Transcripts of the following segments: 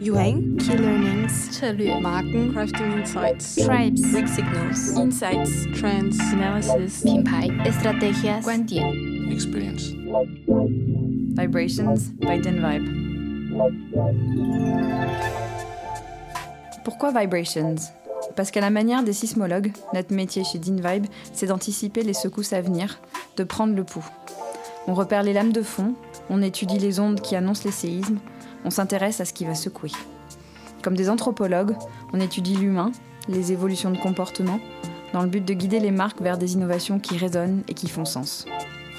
Yuheng, Key Learnings, 策略 Marken, Crafting Insights, Tribes Weak Signals, Insights, Trends, Analysis 品牌 Estrategias 观点 experience. Vibrations by Vibe. Pourquoi Vibrations Parce qu'à la manière des sismologues, notre métier chez Vibe, c'est d'anticiper les secousses à venir, de prendre le pouls. On repère les lames de fond, on étudie les ondes qui annoncent les séismes, on s'intéresse à ce qui va secouer. Comme des anthropologues, on étudie l'humain, les évolutions de comportement, dans le but de guider les marques vers des innovations qui résonnent et qui font sens.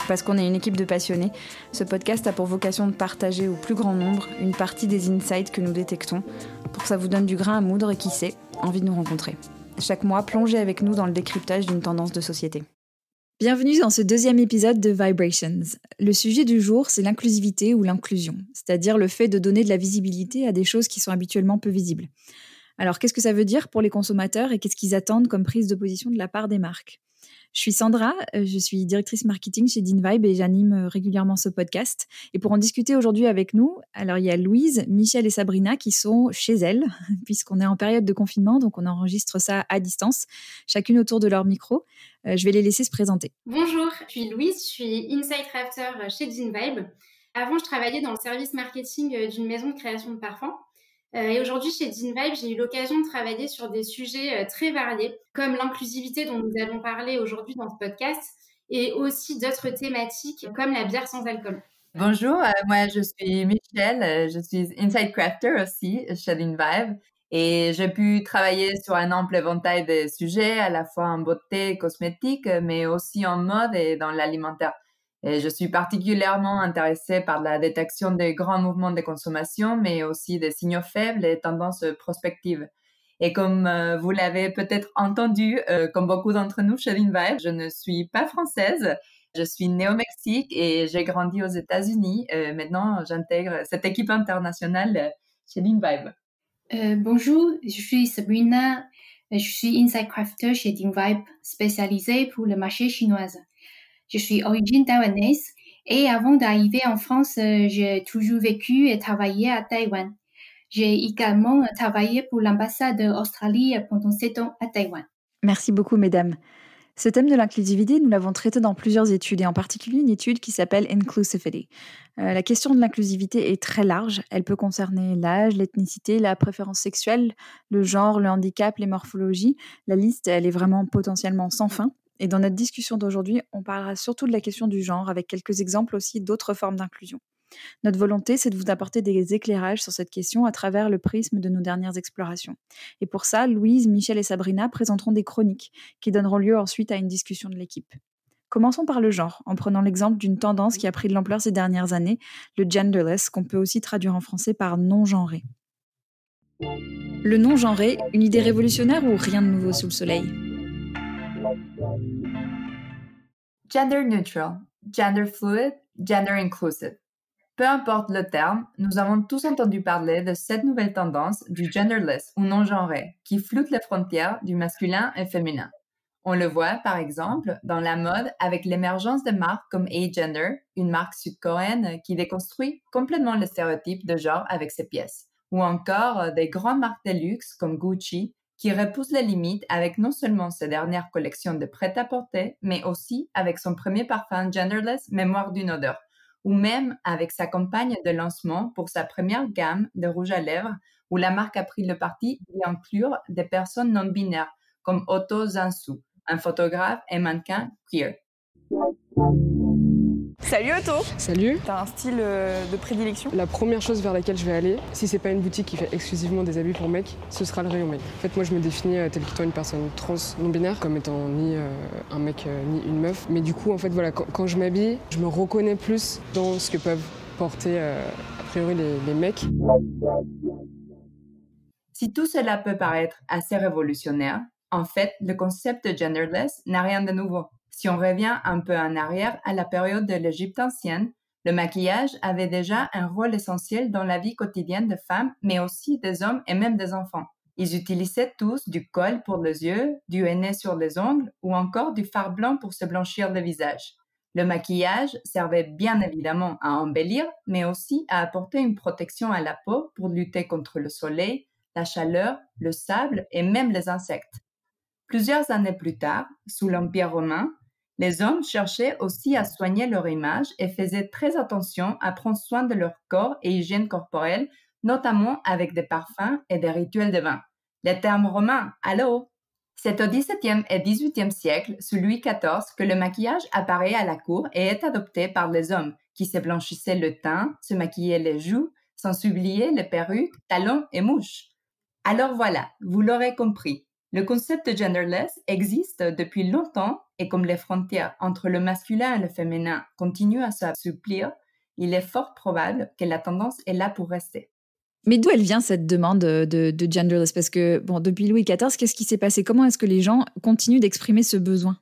Parce qu'on est une équipe de passionnés, ce podcast a pour vocation de partager au plus grand nombre une partie des insights que nous détectons, pour que ça vous donne du grain à moudre et qui sait, envie de nous rencontrer. Chaque mois, plongez avec nous dans le décryptage d'une tendance de société. Bienvenue dans ce deuxième épisode de Vibrations. Le sujet du jour, c'est l'inclusivité ou l'inclusion, c'est-à-dire le fait de donner de la visibilité à des choses qui sont habituellement peu visibles. Alors, qu'est-ce que ça veut dire pour les consommateurs et qu'est-ce qu'ils attendent comme prise de position de la part des marques? Je suis Sandra, euh, je suis directrice marketing chez DinVibe et j'anime euh, régulièrement ce podcast. Et pour en discuter aujourd'hui avec nous, alors il y a Louise, Michel et Sabrina qui sont chez elles, puisqu'on est en période de confinement, donc on enregistre ça à distance, chacune autour de leur micro. Euh, je vais les laisser se présenter. Bonjour, je suis Louise, je suis Insight Crafter chez DinVibe. Avant, je travaillais dans le service marketing d'une maison de création de parfums. Euh, et aujourd'hui, chez DinVibe, j'ai eu l'occasion de travailler sur des sujets euh, très variés, comme l'inclusivité dont nous allons parler aujourd'hui dans ce podcast, et aussi d'autres thématiques comme la bière sans alcool. Bonjour, euh, moi je suis Michelle, je suis Inside Crafter aussi chez DinVibe. Et j'ai pu travailler sur un ample éventail de sujets, à la fois en beauté, cosmétique, mais aussi en mode et dans l'alimentaire. Je suis particulièrement intéressée par la détection des grands mouvements de consommation, mais aussi des signaux faibles et tendances prospectives. Et comme euh, vous l'avez peut-être entendu, euh, comme beaucoup d'entre nous chez Vibe, je ne suis pas française. Je suis née au Mexique et j'ai grandi aux États-Unis. Euh, maintenant, j'intègre cette équipe internationale chez Vibe. bonjour, je suis Sabrina. Je suis Inside Crafter chez Vibe, spécialisée pour le marché chinois. Je suis origine taïwanaise et avant d'arriver en France, euh, j'ai toujours vécu et travaillé à Taïwan. J'ai également travaillé pour l'ambassade d'Australie pendant sept ans à Taïwan. Merci beaucoup, mesdames. Ce thème de l'inclusivité, nous l'avons traité dans plusieurs études, et en particulier une étude qui s'appelle Inclusivity. Euh, la question de l'inclusivité est très large. Elle peut concerner l'âge, l'ethnicité, la préférence sexuelle, le genre, le handicap, les morphologies. La liste, elle est vraiment potentiellement sans fin. Et dans notre discussion d'aujourd'hui, on parlera surtout de la question du genre, avec quelques exemples aussi d'autres formes d'inclusion. Notre volonté, c'est de vous apporter des éclairages sur cette question à travers le prisme de nos dernières explorations. Et pour ça, Louise, Michel et Sabrina présenteront des chroniques qui donneront lieu ensuite à une discussion de l'équipe. Commençons par le genre, en prenant l'exemple d'une tendance qui a pris de l'ampleur ces dernières années, le genderless, qu'on peut aussi traduire en français par non-genré. Le non-genré, une idée révolutionnaire ou rien de nouveau sous le soleil? Gender neutral, gender fluid, gender inclusive. Peu importe le terme, nous avons tous entendu parler de cette nouvelle tendance du genderless ou non-genré qui floute les frontières du masculin et féminin. On le voit par exemple dans la mode avec l'émergence de marques comme A-Gender, une marque sud-coréenne qui déconstruit complètement le stéréotype de genre avec ses pièces, ou encore des grandes marques de luxe comme Gucci qui repousse les limites avec non seulement sa dernière collection de prêt-à-porter, mais aussi avec son premier parfum genderless Mémoire d'une odeur, ou même avec sa campagne de lancement pour sa première gamme de rouge à lèvres, où la marque a pris le parti d'y inclure des personnes non binaires, comme Otto Zansu, un photographe et mannequin queer. Salut Otto Salut T'as un style euh, de prédilection? La première chose vers laquelle je vais aller, si c'est pas une boutique qui fait exclusivement des habits pour mecs, ce sera le rayon mec. En fait, moi je me définis euh, tel qu'étant une personne trans non binaire, comme étant ni euh, un mec ni une meuf. Mais du coup, en fait, voilà, quand, je m'habille, je me reconnais plus dans ce que peuvent porter a priori les, les mecs. Si tout cela peut paraître assez révolutionnaire, en fait, le concept de genderless n'a rien de nouveau. Si on revient un peu en arrière à la période de l'Égypte ancienne, le maquillage avait déjà un rôle essentiel dans la vie quotidienne des femmes, mais aussi des hommes et même des enfants. Ils utilisaient tous du col pour les yeux, du henné sur les ongles ou encore du fard blanc pour se blanchir le visage. Le maquillage servait bien évidemment à embellir, mais aussi à apporter une protection à la peau pour lutter contre le soleil, la chaleur, le sable et même les insectes. Plusieurs années plus tard, sous l'Empire romain, les hommes cherchaient aussi à soigner leur image et faisaient très attention à prendre soin de leur corps et hygiène corporelle, notamment avec des parfums et des rituels de vin. Les termes romains, allô? C'est au XVIIe et XVIIIe siècle, sous Louis XIV, que le maquillage apparaît à la cour et est adopté par les hommes, qui se blanchissaient le teint, se maquillaient les joues, sans oublier les perruques, talons et mouches. Alors voilà, vous l'aurez compris, le concept de genderless existe depuis longtemps et comme les frontières entre le masculin et le féminin continuent à s'assouplir, il est fort probable que la tendance est là pour rester. Mais d'où elle vient cette demande de, genderless? Parce que, bon, depuis Louis XIV, qu'est-ce qui s'est passé? Comment est-ce que les gens continuent d'exprimer ce besoin?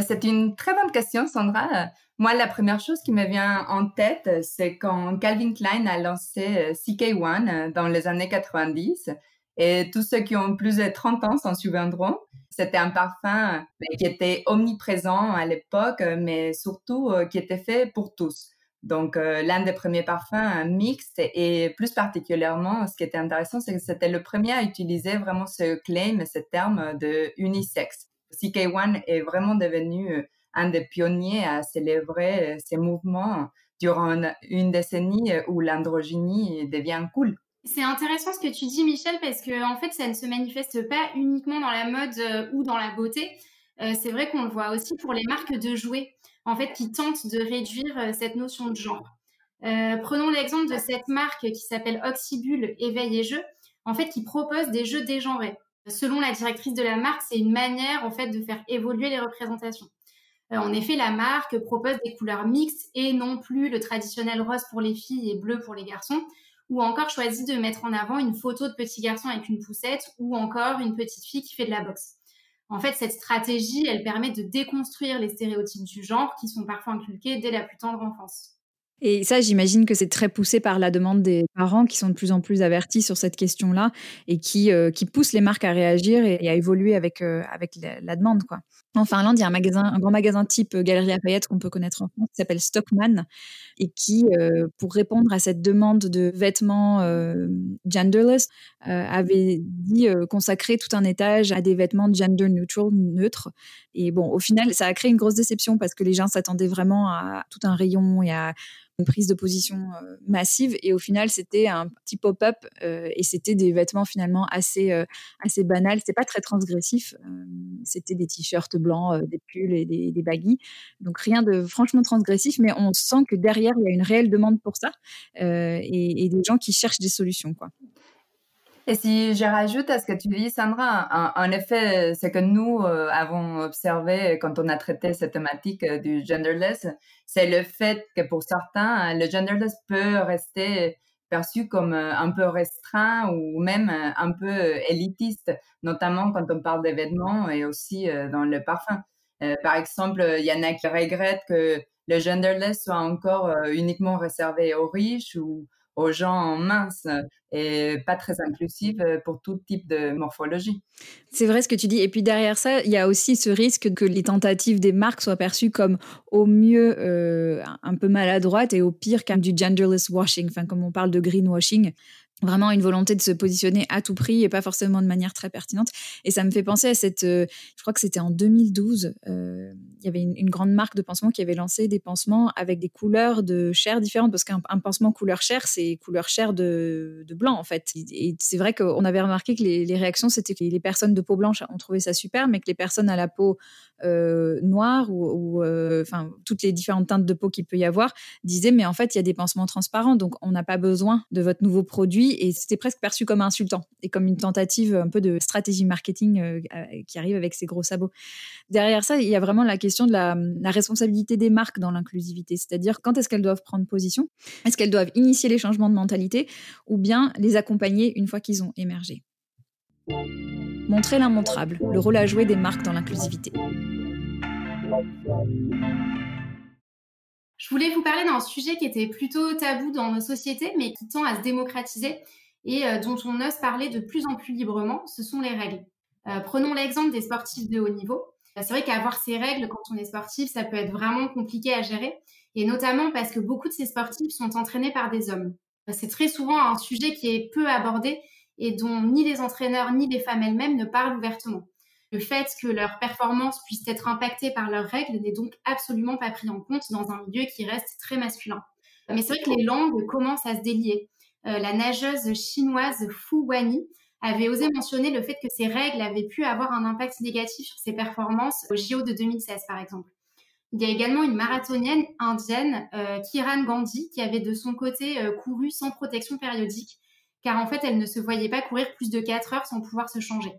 C'est une très bonne question, Sandra. Moi, la première chose qui me vient en tête, c'est quand Calvin Klein a lancé euh, CK1 euh, dans les années 90. Et tous ceux qui ont plus de 30 ans s'en souviendront. C'était un parfum euh, qui était omniprésent à l'époque, mais surtout qui était fait pour tous. Donc, euh, l'un des premiers parfums mixtes et plus particulièrement, ce qui était intéressant, c'est que c'était le premier à utiliser vraiment ce claim, ce terme de unisex. CK1 est vraiment devenu euh, un des pionniers à célébrer euh, ces mouvements durant une, décennie où l'androgynie devient cool. C'est intéressant ce que tu dis, Michel, parce que en fait, ça ne se manifeste pas uniquement dans la mode ou dans la beauté. c'est vrai qu'on le voit aussi pour les marques de jouets en fait, qui tentent de réduire euh, cette notion de genre. Euh, prenons l'exemple de cette marque qui s'appelle Oxybul Éveil et Jeux, en fait, qui propose des jeux dégenrés. Selon la directrice de la marque, c'est une manière, en fait, de faire évoluer les représentations. Euh, en effet, la marque propose des couleurs mixtes et non plus le traditionnel rose pour les filles et bleu pour les garçons, ou encore choisit de mettre en avant une photo de petit garçon avec une poussette, ou encore une petite fille qui fait de la boxe. En fait, cette stratégie, elle permet de déconstruire les stéréotypes du genre qui sont parfois inculqués dès la plus tendre enfance. Et ça, j'imagine que c'est très poussé par la demande des parents qui sont de plus en plus avertis sur cette question-là et qui, euh, qui poussent les marques à réagir et, à évoluer avec, euh, avec la, demande. Quoi. En Finlande, il y a un, magasin, un grand magasin type euh, Galerie Lafayette qu'on peut connaître en France qui s'appelle Stockman et qui, pour répondre à cette demande de vêtements genderless, avait dit consacrer tout un étage à des vêtements gender neutral, neutres. Et bon, au final, ça a créé une grosse déception parce que les gens s'attendaient vraiment à tout un rayon et à prise de position massive. Et au final, c'était un petit pop-up et c'était des vêtements finalement assez, assez banals. C'était pas très transgressif. c'était des t-shirts blancs, des pulls et des, des baggies. Donc rien de franchement transgressif, mais on sent que derrière, il y a une réelle demande pour ça et, et, des gens qui cherchent des solutions. Quoi. Et si je rajoute à ce que tu dis, Sandra, en, effet, ce que nous euh, avons observé quand on a traité cette thématique euh, du genderless, c'est le fait que pour certains, le genderless peut rester perçu comme euh, un peu restreint ou même un peu élitiste, notamment quand on parle des et aussi dans le parfum. par exemple, il y en a qui regrettent que le genderless soit encore uniquement réservé aux riches ou aux gens minces et pas très inclusive pour tout type de morphologie. C'est vrai ce que tu dis. Et puis derrière ça, il y a aussi ce risque que les tentatives des marques soient perçues comme au mieux euh, un peu maladroites et au pire comme du genderless washing, enfin comme on parle de greenwashing vraiment une volonté de se positionner à tout prix et pas forcément de manière très pertinente. Et ça me fait penser à cette, euh, je crois que c'était en 2012, euh, il y avait une, grande marque de pansement qui avait lancé des pansements avec des couleurs de chair différentes, parce qu'un pansement couleur chair, c'est couleur chair de, de, blanc en fait. Et c'est vrai qu'on avait remarqué que les, réactions, c'était que les personnes de peau blanche ont trouvé ça super, mais que les personnes à la peau euh, noire ou, enfin toutes les différentes teintes de peau qu'il peut y avoir disaient, mais en fait, il y a des pansements transparents, donc on n'a pas besoin de votre nouveau produit et c'était presque perçu comme insultant et comme une tentative un peu de stratégie marketing euh, euh, qui arrive avec ses gros sabots. Derrière ça, il y a vraiment la question de la, responsabilité des marques dans l'inclusivité, c'est-à-dire quand est-ce qu'elles doivent prendre position, est-ce qu'elles doivent initier les changements de mentalité ou bien les accompagner une fois qu'ils ont émergé? Montrer l'immontrable, le rôle à jouer des marques dans l'inclusivité. Je voulais vous parler d'un sujet qui était plutôt tabou dans nos sociétés, mais qui tend à se démocratiser. et dont on ose parler de plus en plus librement, ce sont les règles. prenons l'exemple des sportifs de haut niveau. C'est vrai qu'avoir ces règles quand on est sportif, ça peut être vraiment compliqué à gérer, et notamment parce que beaucoup de ces sportifs sont entraînés par des hommes. C'est très souvent un sujet qui est peu abordé et dont ni les entraîneurs ni les femmes elles-mêmes ne parlent ouvertement. Le fait que leur performance puisse être impactée par leurs règles n'est donc absolument pas pris en compte dans un milieu qui reste très masculin. Mais c'est vrai que les langues commencent à se délier. Euh, la nageuse chinoise Fu Wani avait osé mentionner le fait que ces règles avaient pu avoir un impact négatif sur ses performances au JO de 2016, par exemple. Il y a également une marathonienne indienne, euh, Kiran Gandhi, qui avait de son côté euh, couru sans protection périodique, car en fait, elle ne se voyait pas courir plus de 4 heures sans pouvoir se changer.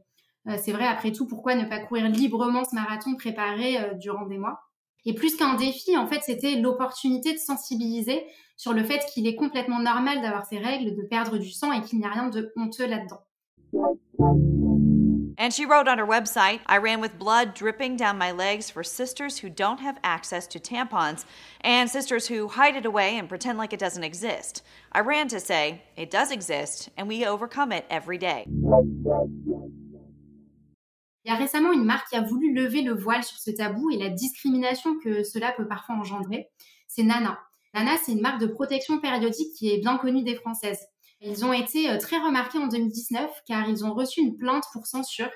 Euh, c'est vrai, après tout, pourquoi ne pas courir librement ce marathon préparé durant des mois? Et plus qu'un défi, en fait, c'était l'opportunité de sensibiliser sur le fait qu'il est complètement normal d'avoir ces règles, de perdre du sang et qu'il n'y a rien de honteux là-dedans. And she wrote on her website I ran with blood dripping down my legs for sisters who don't have access to tampons and sisters who hide it away and pretend like it doesn't exist. I ran to say it does exist and we overcome it every day. Il y a récemment une marque qui a voulu lever le voile sur ce tabou et la discrimination que cela peut parfois engendrer. C'est Nana. Nana, c'est une marque de protection périodique qui est bien connue des Françaises. Ils ont été euh, très remarqués en 2019 car ils ont reçu une plainte pour censure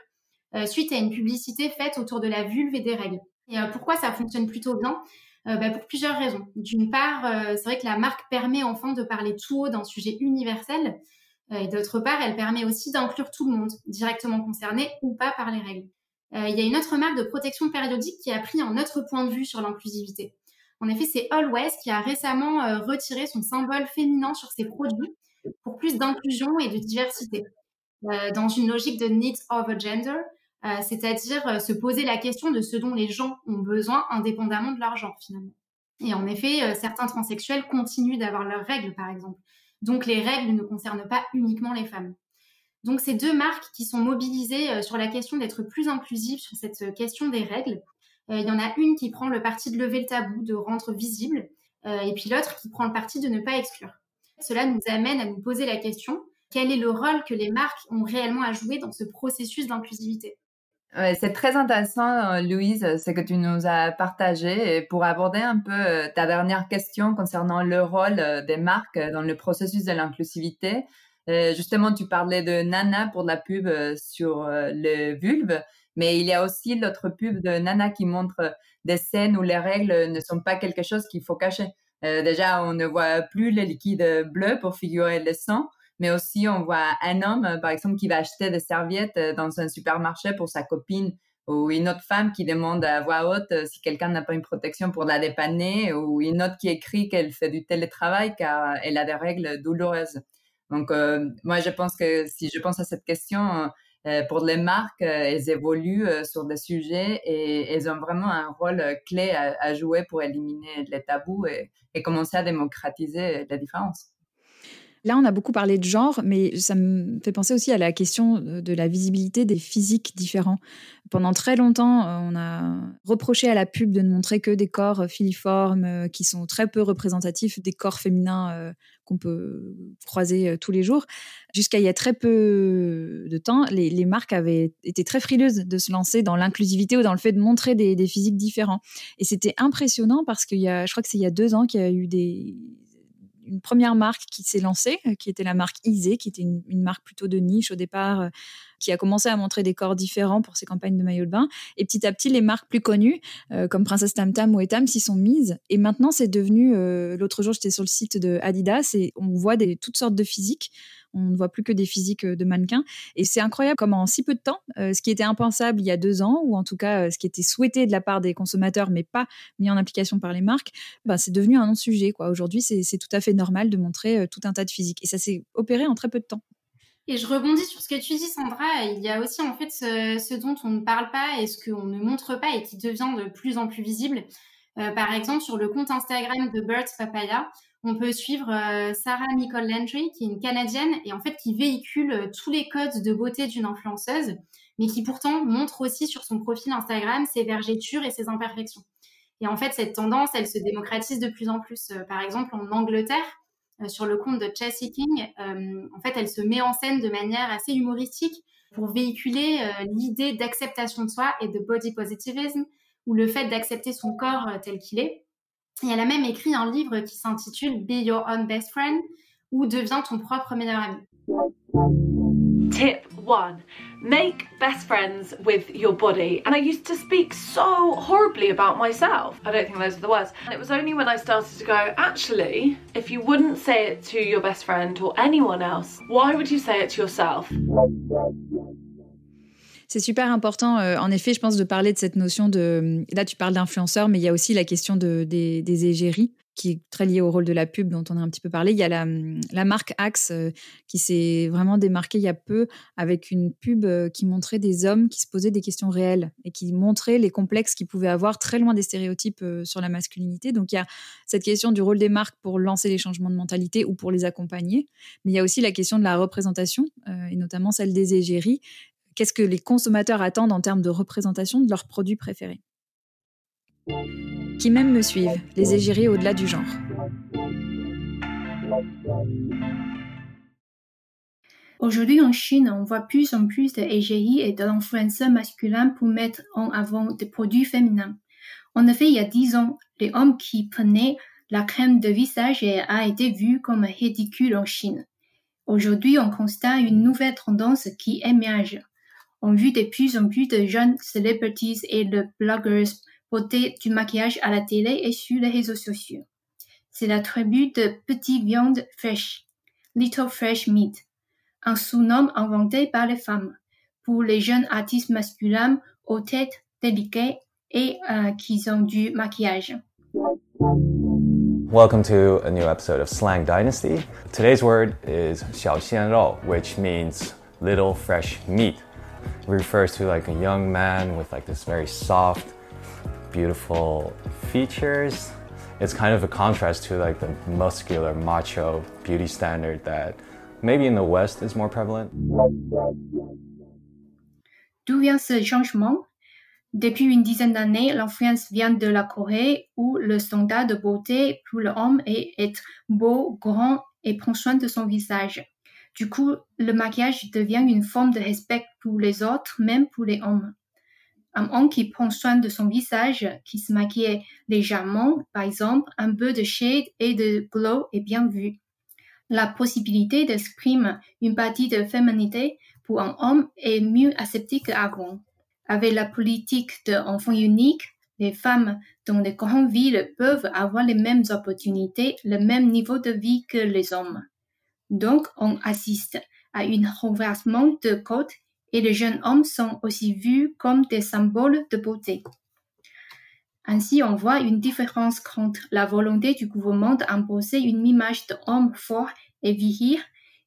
euh, suite à une publicité faite autour de la vulve et des règles. Euh, pourquoi ça fonctionne plutôt bien? Bah, Pour plusieurs raisons. D'une part, c'est vrai que la marque permet enfin de parler tout haut d'un sujet universel. Et d'autre part, elle permet aussi d'inclure tout le monde, directement concerné ou pas par les règles. il y a une autre marque de protection périodique qui a pris un autre point de vue sur l'inclusivité. En effet, c'est Always qui a récemment retiré son symbole féminin sur ses produits pour plus d'inclusion et de diversité, euh, dans une logique de needs over gender, euh, c'est-à-dire euh, se poser la question de ce dont les gens ont besoin indépendamment de leur genre finalement. Et en effet, certains transsexuels continuent d'avoir leurs règles, par exemple. Donc les règles ne concernent pas uniquement les femmes. Donc ces deux marques qui sont mobilisées sur la question d'être plus inclusives sur cette question des règles, il y en a une qui prend le parti de lever le tabou, de rendre visible, et puis l'autre qui prend le parti de ne pas exclure. Cela nous amène à nous poser la question, quel est le rôle que les marques ont réellement à jouer dans ce processus d'inclusivité? C'est très intéressant, euh, Louise, ce que tu nous as partagé. Et pour aborder un peu euh, ta dernière question concernant le rôle euh, des marques dans le processus de l'inclusivité, justement, tu parlais de Nana pour la pub sur le vulve, mais il y a aussi l'autre pub de Nana qui montre des scènes où les règles ne sont pas quelque chose qu'il faut cacher. Euh, déjà, on ne voit plus le liquide bleu pour figurer le sang, mais aussi on voit un homme, par exemple, qui va acheter des serviettes euh, dans un supermarché pour sa copine ou une autre femme qui demande à voix haute euh, si quelqu'un n'a pas une protection pour la dépanner, ou une autre qui écrit qu'elle fait du télétravail car elle a des règles douloureuses. Donc, moi, je pense que si je pense à cette question, euh, pour les marques, euh, elles évoluent euh, sur des sujets et elles ont vraiment un rôle clé à, jouer pour éliminer les tabous et commencer à démocratiser la différence. Là, on a beaucoup parlé de genre, mais ça me fait penser aussi à la question de la visibilité des physiques différents. Pendant très longtemps, on a reproché à la pub de ne montrer que des corps filiformes qui sont très peu représentatifs des corps féminins qu'on peut croiser tous les jours. Jusqu'à il y a très peu de temps, les, marques avaient été très frileuses de se lancer dans l'inclusivité ou dans le fait de montrer des, des physiques différents. Et c'était impressionnant parce qu'il y a, je crois que c'est il y a deux ans qu'il y a eu des, une première marque qui s'est lancée, euh, qui était la marque Isée, qui était une, marque plutôt de niche au départ, euh, qui a commencé à montrer des corps différents pour ses campagnes de maillot de bain. Et petit à petit, les marques plus connues, euh, comme Princesse Tam Tam ou Etam, s'y sont mises. Et maintenant, c'est devenu. L'autre jour, j'étais sur le site de Adidas et on voit des, toutes sortes de physiques on ne voit plus que des physiques euh, de mannequins. Et c'est incroyable comment en si peu de temps, euh, ce qui était impensable il y a deux ans, ou en tout cas euh, ce qui était souhaité de la part des consommateurs, mais pas mis en application par les marques, bah, c'est devenu un non-sujet. Aujourd'hui, c'est tout à fait normal de montrer tout un tas de physiques. Et ça s'est opéré en très peu de temps. Et je rebondis sur ce que tu dis, Sandra. Il y a aussi en fait ce, dont on ne parle pas et ce qu'on ne montre pas et qui devient de plus en plus visible. par exemple, sur le compte Instagram de Birds Papaya, on peut suivre euh, Sarah Nicole Landry, qui est une Canadienne et en fait qui véhicule euh, tous les codes de beauté d'une influenceuse, mais qui pourtant montre aussi sur son profil Instagram ses vergetures et ses imperfections. Et en fait, cette tendance, elle se démocratise de plus en plus. Euh, par exemple, en Angleterre, sur le compte de Chelsea King. en fait, elle se met en scène de manière assez humoristique pour véhiculer l'idée d'acceptation de soi et de body positivism, ou le fait d'accepter son corps tel qu'il est. Et elle a même écrit un livre qui s'intitule Be Your Own Best Friend ou Deviens ton propre meilleur ami. Tip 1 Make best friends with your body. And I used to speak so horribly about myself. I don't think those are the words. And it was only when I started to go, actually, if you wouldn't say it to your best friend or anyone else, why would you say it to yourself? C'est super important, euh, en effet, je pense, de parler de cette notion de... Là, tu parles d'influenceurs, mais il y a aussi la question de, des, égéries qui est très liée au rôle de la pub dont on a un petit peu parlé. Il y a la, la marque Axe euh, qui s'est vraiment démarquée il y a peu avec une pub euh, qui montrait des hommes qui se posaient des questions réelles et qui montraient les complexes qu'ils pouvaient avoir très loin des stéréotypes sur la masculinité. Donc il y a cette question du rôle des marques pour lancer les changements de mentalité ou pour les accompagner. Mais il y a aussi la question de la représentation et notamment celle des égéries Qu'est-ce que les consommateurs attendent en termes de représentation de leurs produits préférés? Qui même me suivent, les égéries au-delà du genre. Aujourd'hui en Chine, on voit plus en plus d'égéries et d'influenceurs masculins pour mettre en avant des produits féminins. En effet, il y a dix ans, les hommes qui prenaient la crème de visage a été vu comme ridicule en Chine. Aujourd'hui, on constate une nouvelle tendance qui émerge on vu de plus en plus de jeunes celebrities et de bloggers porter du maquillage à la télé et sur les réseaux sociaux. C'est la tribu de Petite Viande Fresh, Little Fresh Meat, un sous-nom inventé par les femmes pour les jeunes artistes masculins aux têtes délicates et euh, qui ont du maquillage. Welcome to a new episode of Slang Dynasty. Today's word is 小鲜肉, which means little fresh meat. Refers to like a young man with like this very soft, beautiful features. It's kind of a contrast to like the muscular, macho beauty standard that maybe in the West is more prevalent. D'où vient ce changement Depuis une dizaine d'années, l'influence vient de la Corée où le standard de beauté pour l'homme est être beau, grand et prendre soin de son visage. Du coup, le maquillage devient une forme de respect pour les autres, même pour les hommes. Un homme qui prend soin de son visage, qui se maquille légèrement, par exemple, un peu de shade et de glow est bien vu. La possibilité d'exprimer une partie de féminité pour un homme est mieux acceptée qu'avant. Avec la politique d'enfant unique, les femmes dans les grandes villes peuvent avoir les mêmes opportunités, le même niveau de vie que les hommes. Donc, on assiste à un renversement de côte et les jeunes hommes sont aussi vus comme des symboles de beauté. Ainsi, on voit une différence entre la volonté du gouvernement d'imposer une image d'homme fort et viril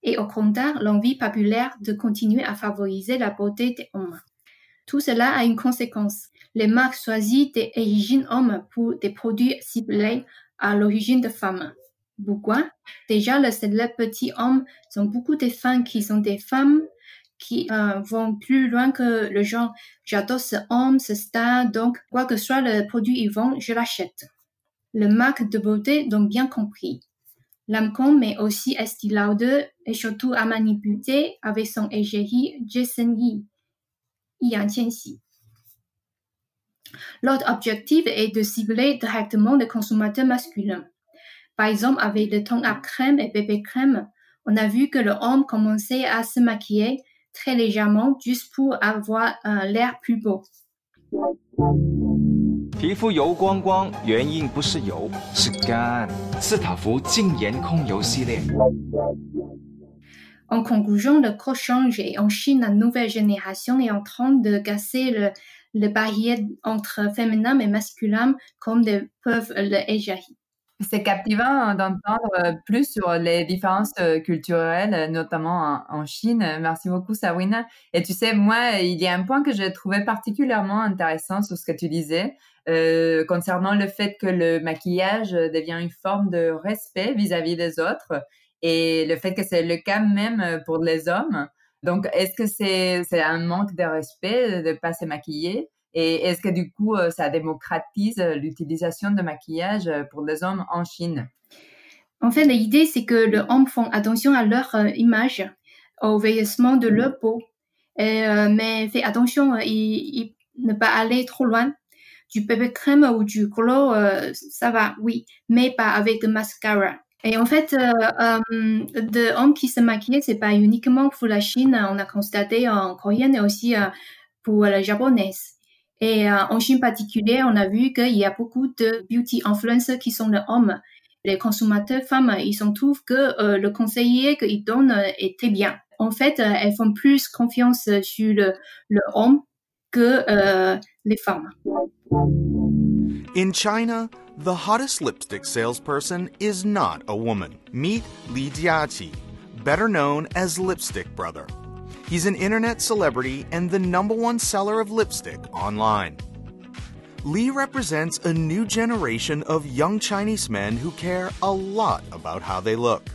et au contraire l'envie populaire de continuer à favoriser la beauté des hommes. Tout cela a une conséquence. Les marques choisissent des origines hommes pour des produits ciblés à l'origine de femmes. Pourquoi? Déjà, les célèbres petits hommes sont beaucoup de fans qui sont des femmes qui euh, vont plus loin que le genre. J'adore ce homme, ce star, donc quoi que soit le produit ils vendent, je l'achète. Le marque de beauté donc bien compris. Lancôme mais aussi Estée Lauder et surtout à manipuler avec son égérie Jason Yi, Yang Qianxi. L'autre objectif est de cibler directement les consommateurs masculins. Par exemple, avec le ton à crème et bébé crème, on a vu que le homme commençait à se maquiller très légèrement juste pour avoir euh, l'air plus beau. En conclusion, le gros change et en Chine, la nouvelle génération est en train de casser le, le barrière entre féminin et masculin comme de peuvent le égérie. C'est captivant d'entendre euh, plus sur les différences euh, culturelles, notamment en, Chine. Merci beaucoup, Sabrina. Et tu sais, moi, il y a un point que j'ai trouvé particulièrement intéressant sur ce que tu disais, euh, concernant le fait que le maquillage devient une forme de respect vis-à-vis des autres et le fait que c'est le cas même pour les hommes. Donc, est-ce que c'est un manque de respect de pas se maquiller? Et est-ce que du coup, euh, ça démocratise euh, l'utilisation de maquillage euh, pour les hommes en Chine? En fait, l'idée, c'est que les hommes font attention à leur image, au vieillissement de leur peau, mais fait attention, euh, il, ne pas aller trop loin. Du bébé crème ou du glow, ça va, oui, mais pas avec de mascara. Et en fait, euh, de hommes qui se maquillent, c'est pas uniquement pour la Chine. On a constaté en coréenne et aussi pour la japonaise. Et en Chine particulier, on a vu qu'il y a beaucoup de beauty influencers qui sont les hommes les consommateurs femmes, ils sont trouvent que euh, le conseiller qu'ils donnent euh, était bien. En fait, euh, elles font plus confiance sur le, le homme que euh, les femmes. In China, the hottest lipstick salesperson is not a woman. Meet Li Jiaqi, better known as Lipstick Brother. He's an internet celebrity and the number one seller of lipstick online. Lee represents a new generation of young Chinese men who care a lot about how they look.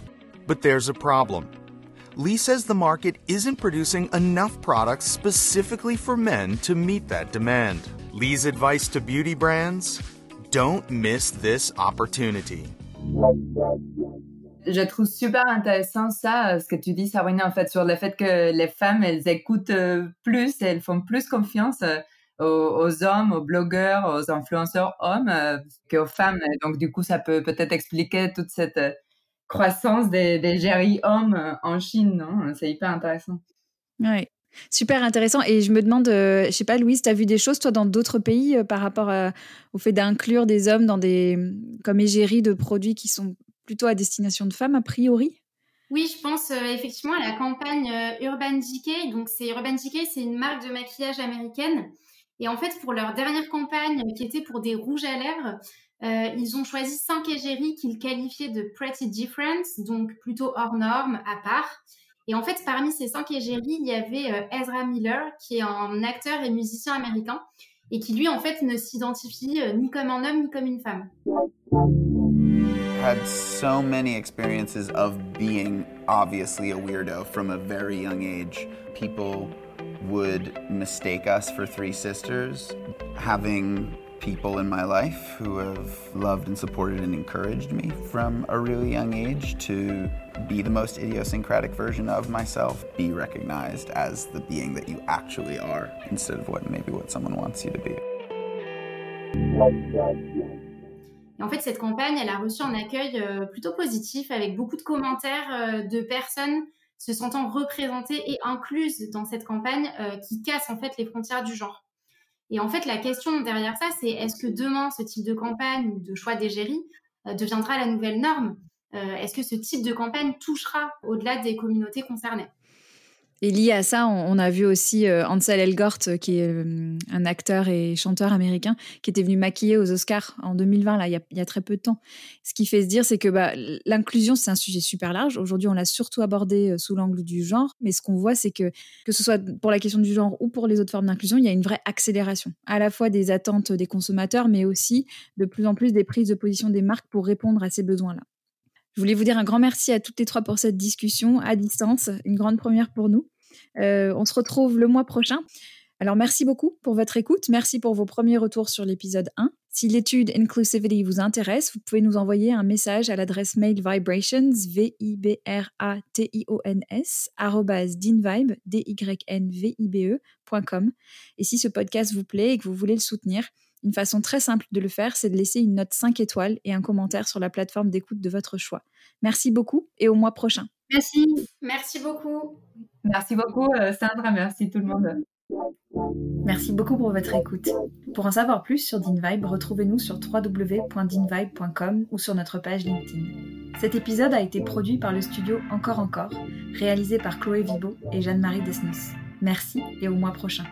But there's a problem. Lee says the market isn't producing enough products specifically for men to meet that demand. Lee's advice to beauty brands don't miss this opportunity. Je trouve super intéressant ça, ce que tu dis, Sabrina, en fait, sur le fait que les femmes, elles écoutent euh, plus, elles font plus confiance euh, aux, hommes, aux blogueurs, aux influenceurs hommes euh, qu'aux femmes. donc, du coup, ça peut peut-être expliquer toute cette euh, croissance des, des hommes euh, en Chine, non? C'est hyper intéressant. Oui, super intéressant. Et je me demande, je sais pas, Louise, tu as vu des choses, toi, dans d'autres pays par rapport au fait d'inclure des hommes dans des, comme égérie de produits qui sont plutôt à destination de femmes, a priori? Oui, je pense effectivement à la campagne Urban Decay. Donc, c'est Urban Decay, c'est une marque de maquillage américaine et en fait, pour leur dernière campagne, qui était pour des rouges à lèvres, euh, ils ont choisi cinq égéries qu'ils qualifiaient de pretty different, donc plutôt hors norme, à part. Et en fait, parmi ces cinq égéries, il y avait euh, Ezra Miller, qui est un acteur et musicien américain, et qui lui, en fait, ne s'identifie euh, ni comme un homme ni comme une femme. Had so many experiences of being obviously a weirdo from a very young age. People would mistake us for three sisters. Having people in my life who have loved and supported and encouraged me from a really young age to be the most idiosyncratic version of myself, be recognized as the being that you actually are instead of what maybe what someone wants you to be. Et en fait, cette campagne, elle a reçu un accueil euh, plutôt positif avec beaucoup de commentaires euh, de personnes se sentant représentées et incluses dans cette campagne euh, qui casse en fait les frontières du genre. Et en fait, la question derrière ça, c'est est-ce que demain, ce type de campagne ou de choix d'égérie deviendra la nouvelle norme? Est-ce que ce type de campagne touchera au-delà des communautés concernées? Et lié à ça, on, a vu aussi euh, Ansel Elgort, euh, qui est euh, un acteur et chanteur américain, qui était venu maquiller aux Oscars en 2020, là, il y a, très peu de temps. Ce qui fait se dire, c'est que bah, l'inclusion, c'est un sujet super large. Aujourd'hui, on l'a surtout abordé sous l'angle du genre, mais ce qu'on voit, c'est que, que ce soit pour la question du genre ou pour les autres formes d'inclusion, il y a une vraie accélération, à la fois des attentes des consommateurs, mais aussi de plus en plus des prises de position des marques pour répondre à ces besoins-là. Je voulais vous dire un grand merci à toutes les trois pour cette discussion à distance, une grande première pour nous. Euh, on se retrouve le mois prochain. Alors merci beaucoup pour votre écoute, merci pour vos premiers retours sur l'épisode 1. Si l'étude Inclusivity vous intéresse, vous pouvez nous envoyer un message à l'adresse mail vibrations, v i b r a t i o n s dinvibe, d y n v i b e.com. Et si ce podcast vous plaît et que vous voulez le soutenir, une façon très simple de le faire, c'est de laisser une note 5 étoiles et un commentaire sur la plateforme d'écoute de votre choix. Merci beaucoup et au mois prochain. Merci, merci beaucoup. Merci beaucoup euh, Sandra, merci tout le monde. Merci beaucoup pour votre écoute. Pour en savoir plus sur DinVibe, retrouvez-nous sur www.dinvibe.com ou sur notre page LinkedIn. Cet épisode a été produit par le studio Encore Encore, réalisé par Chloé Vibo et Jeanne-Marie Desnos. Merci et au mois prochain.